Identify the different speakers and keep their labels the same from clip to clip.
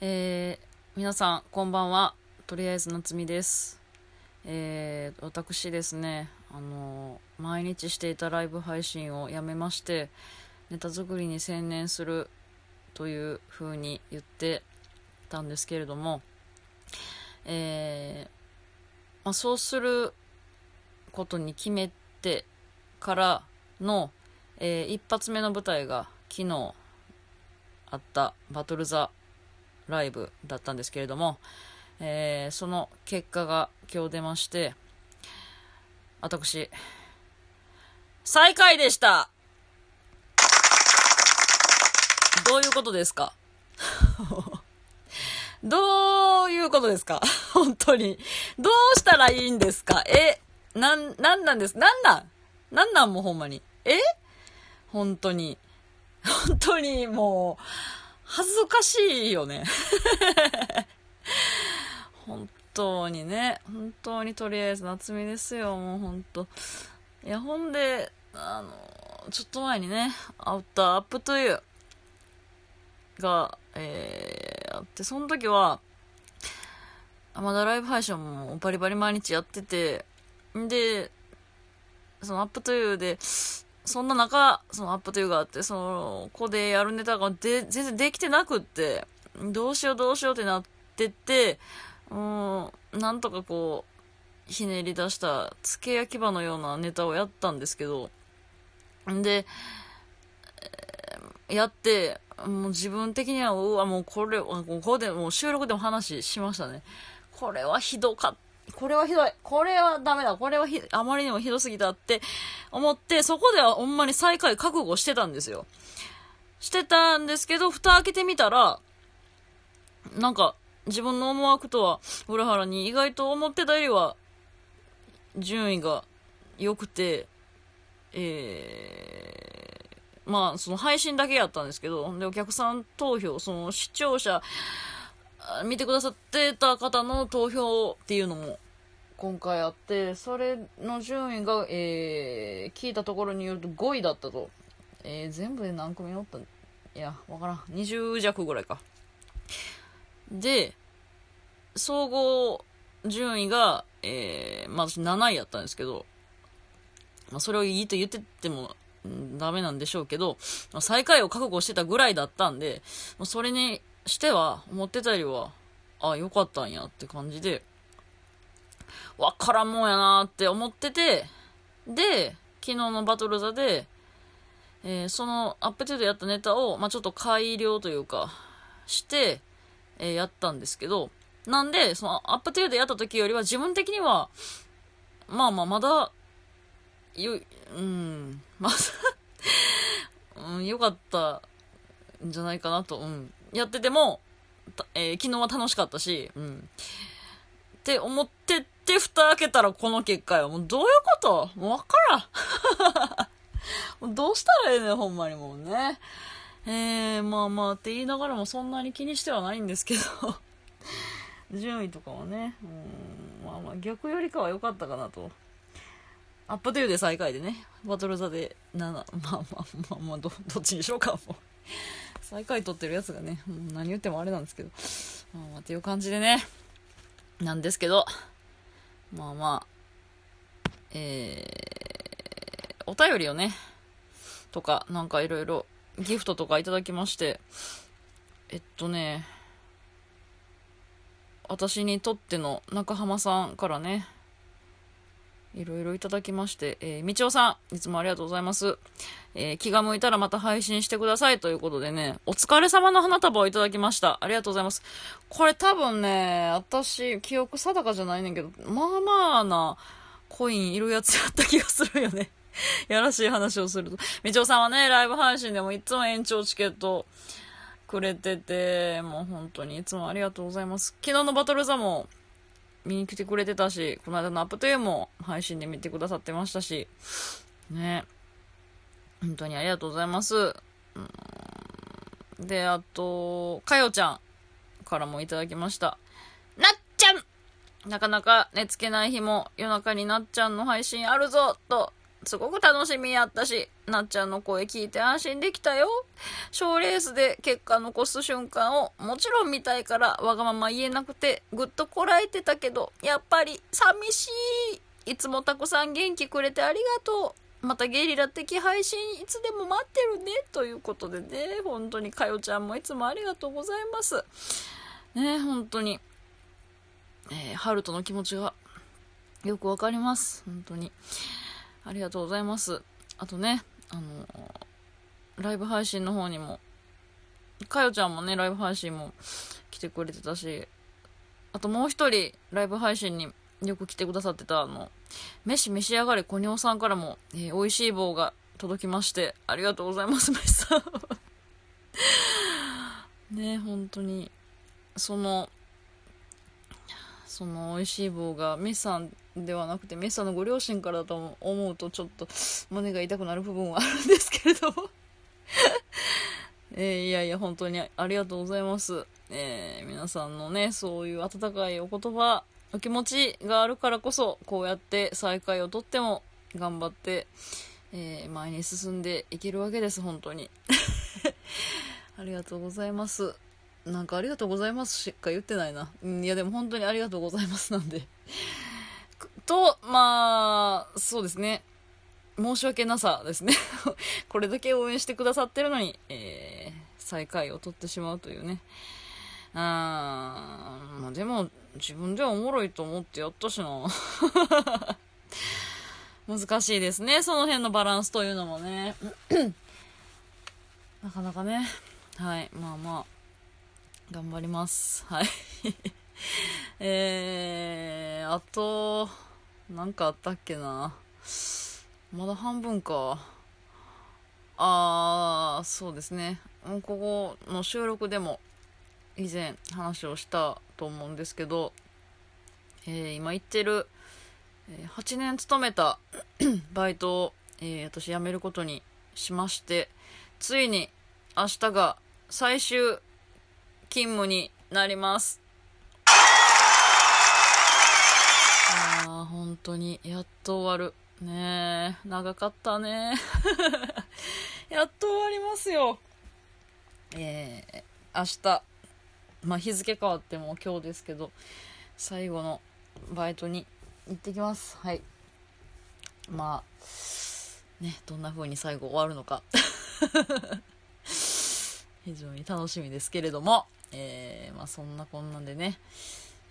Speaker 1: えー、皆さんこんばんは。とりあえず夏美です。えー、私ですね。あの毎日していたライブ配信をやめましてネタ作りに専念するという風に言ってたんですけれどもえ、まあ、そうすることに決めてからの、えー、一発目の舞台が昨日あったバトル・ザ・ライブだったんですけれども、えー、その結果が今日出まして、私、最下位でした。どういうことですか？どういうことですか？本当に。どうしたらいいんですか？え、なん、なんなんです？なんなん？なんなんもほんまに？え？本当に。本当にもう、恥ずかしいよね。本当にね、本当にとりあえず夏美ですよ、もう本当。いや、ほんで、あの、ちょっと前にね、アウターアップという、が、えー、あって、その時は、まだライブ配信もバリバリ毎日やってて、んで、そのアップトゥーで、そんな中、そのアップというがあって、その、こでやるネタがで全然できてなくって、どうしようどうしようってなってて、うん、なんとかこう、ひねり出した、つけ焼き場のようなネタをやったんですけど、で、やって、もう自分的には、うわ、もうこれ、ここでもう収録でも話しましたね。これはひどかっ。これはひどい。これはダメだ。これはひ、あまりにもひどすぎたって思って、そこではほんまに最下位覚悟してたんですよ。してたんですけど、蓋開けてみたら、なんか、自分の思惑とは裏腹に意外と思ってたよりは、順位が良くて、えー、まあ、その配信だけやったんですけど、で、お客さん投票、その視聴者、見てくださってた方の投票っていうのも今回あって、それの順位が、えー、聞いたところによると5位だったと。えー、全部で何組おったいや、わからん。20弱ぐらいか。で、総合順位が、えー、まあ私7位やったんですけど、まあそれをいいと言ってても、ダメなんでしょうけど、まあ、最下位を覚悟してたぐらいだったんで、まあ、それにしては、思ってたよりは、あ、よかったんやって感じで、わからんもんやなって思ってて、で、昨日のバトル座で、えー、そのアップデートやったネタを、まあ、ちょっと改良というか、して、えー、やったんですけど、なんで、そのアップデートやった時よりは自分的には、まあまあまだ、よ、うん、まだ うん、よかったんじゃないかなと、うん、やってても、えー、昨日は楽しかったし、うん。って思ってって、蓋開けたらこの結果よ。もうどういうこと？もうわからん。どうしたらええねん、ほんまにもうね。えー、まあまあって言いながらもそんなに気にしてはないんですけど 順位とかはね、うん、まあまあ逆よりかは良かったかなと。アップデューで最下位でね、バトル座で7、まあまあまあまあ、ど、どっちにしようか、もう。最下位取ってるやつがね、もう何言ってもあれなんですけど、まあまあっていう感じでね、なんですけど、まあまあ、えー、お便りをね、とか、なんかいろいろギフトとかいただきまして、えっとね、私にとっての中浜さんからね、いろいろいただきまして、えー、みちおさん、いつもありがとうございます。えー、気が向いたらまた配信してくださいということでね、お疲れ様の花束をいただきました。ありがとうございます。これ多分ね、私、記憶定かじゃないねんけど、まあまあな、コインいるやつやった気がするよね。やらしい話をすると。みちおさんはね、ライブ配信でもいつも延長チケットくれてて、もう本当にいつもありがとうございます。昨日のバトルザも、見に来てくれてたし、この間のアップトゥーも配信で見てくださってましたし、ね。本当にありがとうございます。で、あと、かよちゃんからもいただきました。なっちゃんなかなか寝つけない日も夜中になっちゃんの配信あるぞとすごく楽しみやったし、なっちゃんの声聞いて安心できたよ。賞レースで結果残す瞬間をもちろん見たいからわがまま言えなくてぐっとこらえてたけど、やっぱり寂しい。いつもたくさん元気くれてありがとう。またゲリラ的配信いつでも待ってるね。ということでね、本当にかよちゃんもいつもありがとうございます。ね、本当に。えー、ハルトの気持ちがよくわかります。本当に。ありがとうございます。あとね、あのライブ配信の方にも、かよちゃんもね、ライブ配信も来てくれてたし、あともう一人、ライブ配信によく来てくださってた、あの、飯召し上がれ小尿さんからも、えー、美味しい棒が届きまして、ありがとうございます、飯さん。ね本当に、その、その美味しい棒がメッサンではなくてメッサのご両親からだと思うとちょっと胸が痛くなる部分はあるんですけれども えー、いやいや本当にありがとうございます、えー、皆さんのねそういう温かいお言葉お気持ちがあるからこそこうやって再会をとっても頑張って、えー、前に進んでいけるわけです本当に ありがとうございますなんかありがとうございますしか言ってないな。いやでも本当にありがとうございますなんで。と、まあ、そうですね。申し訳なさですね。これだけ応援してくださってるのに、えー、最下位を取ってしまうというね。あー、まあでも、自分ではおもろいと思ってやったしな。難しいですね。その辺のバランスというのもね。なかなかね。はい。まあまあ。頑張ります。はい。えー、あと、なんかあったっけな。まだ半分か。あー、そうですね。ここの収録でも以前話をしたと思うんですけど、えー、今行ってる、え、8年勤めた バイトを、えー、私辞めることにしまして、ついに明日が最終勤務になります。本当に、やっと終わる。ねえ、長かったね。やっと終わりますよ。えー、明日、まあ、日付変わっても今日ですけど、最後のバイトに行ってきます。はい。まあ、ね、どんな風に最後終わるのか。非常に楽しみですけれども。えー、まあそんなこんなんでね。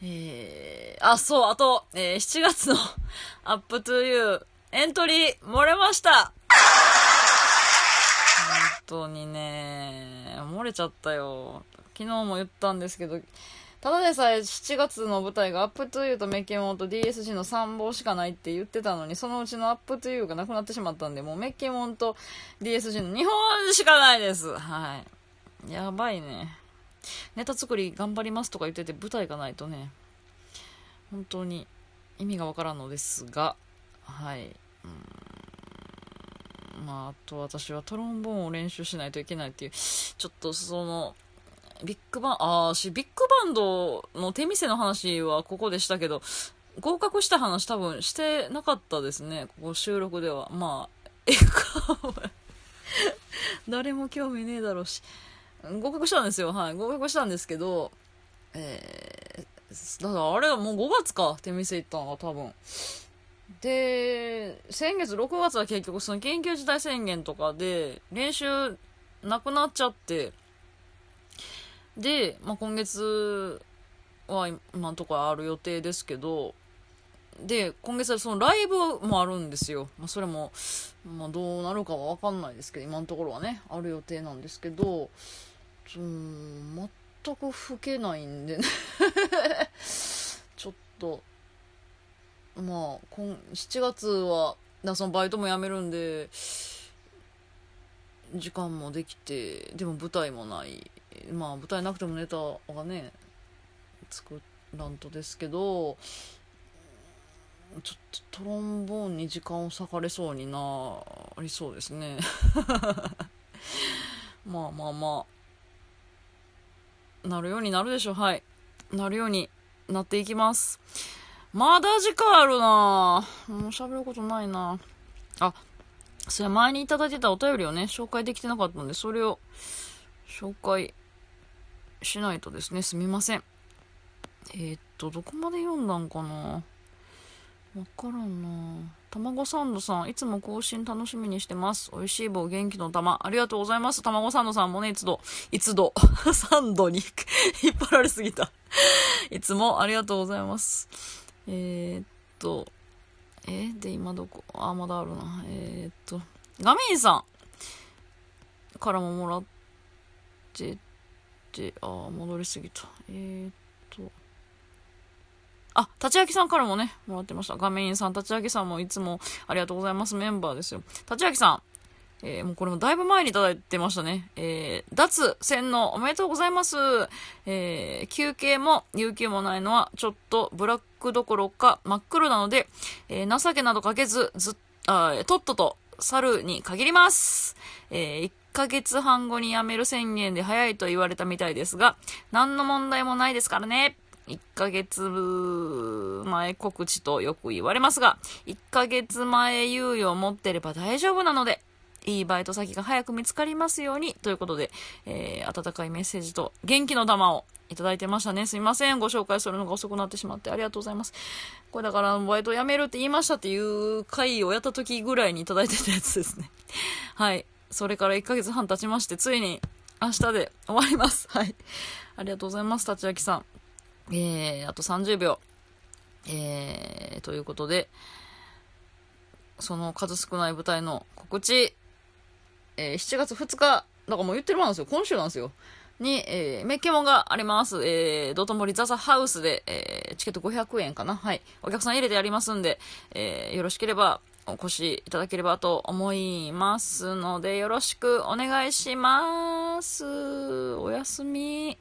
Speaker 1: えー、あ、そう、あと、えー、7月の UP TO YOU エントリー漏れました本当にね、漏れちゃったよ。昨日も言ったんですけど、ただでさえ7月の舞台が UP TO YOU とメッケモンと DSG の3本しかないって言ってたのに、そのうちの UP TO YOU がなくなってしまったんで、もうメッケモンと DSG の2本しかないです。はい。やばいね。ネタ作り頑張りますとか言ってて舞台がないとね、本当に意味がわからんのですが、はい。まあ、あと私はトロンボーンを練習しないといけないっていう、ちょっとその、ビッグバン、ああ、し、ビッグバンドの手店の話はここでしたけど、合格した話多分してなかったですね、ここ収録では。まあ、えか、誰も興味ねえだろうし。合格したんですよ。はい。合格したんですけど、えー、だからあれはもう5月か、手店行ったのが多分。で、先月6月は結局その緊急事態宣言とかで練習なくなっちゃって、で、まあ、今月は今んとこある予定ですけど、で、今月はそのライブもあるんですよ。まあ、それも、まあ、どうなるかはわかんないですけど、今のところはね、ある予定なんですけど、うん、全く吹けないんでね。ちょっと、まあ、今7月は、だそのバイトも辞めるんで、時間もできて、でも舞台もない。まあ、舞台なくてもネタがね、作らんとですけど、ちょっとトロンボーンに時間を割かれそうになりそうですね。まあまあまあ。なるようになるでしょはい。なるようになっていきます。まだ時間あるな。もう喋ることないな。あそれ前にいただいてたお便りをね、紹介できてなかったんで、それを紹介しないとですね、すみません。えー、っと、どこまで読んだんかな。わからんなたまごサンドさん、いつも更新楽しみにしてます。美味しい棒元気の玉。ありがとうございます。たまごサンドさんもね、いつど、いつど、サンドに引っ張られすぎたいつもありがとうございます。えー、っと、え、で、今どこ？あ、まだあるな。えー、っと、ガミンさんからももらってて、あ、戻りすぎた。えー、っと、あ、立明さんからもね、もらってました。画面さん、立明さんもいつもありがとうございます。メンバーですよ。立明さん、えー、もうこれもだいぶ前にいただいてましたね。えー、脱洗脳おめでとうございます。えー、休憩も有給もないのはちょっとブラックどころか真っ黒なので、えー、情けなどかけず、ずあ、とっとと猿に限ります。えー、1ヶ月半後に辞める宣言で早いと言われたみたいですが、何の問題もないですからね。1ヶ月前告知とよく言われますが、1ヶ月前猶予を持ってれば大丈夫なので、いいバイト先が早く見つかりますように、ということで、えー、温かいメッセージと元気の玉をいただいてましたね。すいません。ご紹介するのが遅くなってしまってありがとうございます。これだから、バイト辞めるって言いましたっていう回をやった時ぐらいにいただいてたやつですね。はい。それから1ヶ月半経ちまして、ついに明日で終わります。はい。ありがとうございます、立明さん。えー、あと30秒。えー、ということで、その数少ない舞台の告知、えー、7月2日、だからもう言ってるもんなんですよ。今週なんですよ。に、えー、メッケモンがあります。えー、道頓堀ザザハウスで、えー、チケット500円かな。はい。お客さん入れてやりますんで、えー、よろしければお越しいただければと思いますので、よろしくお願いします。おやすみ。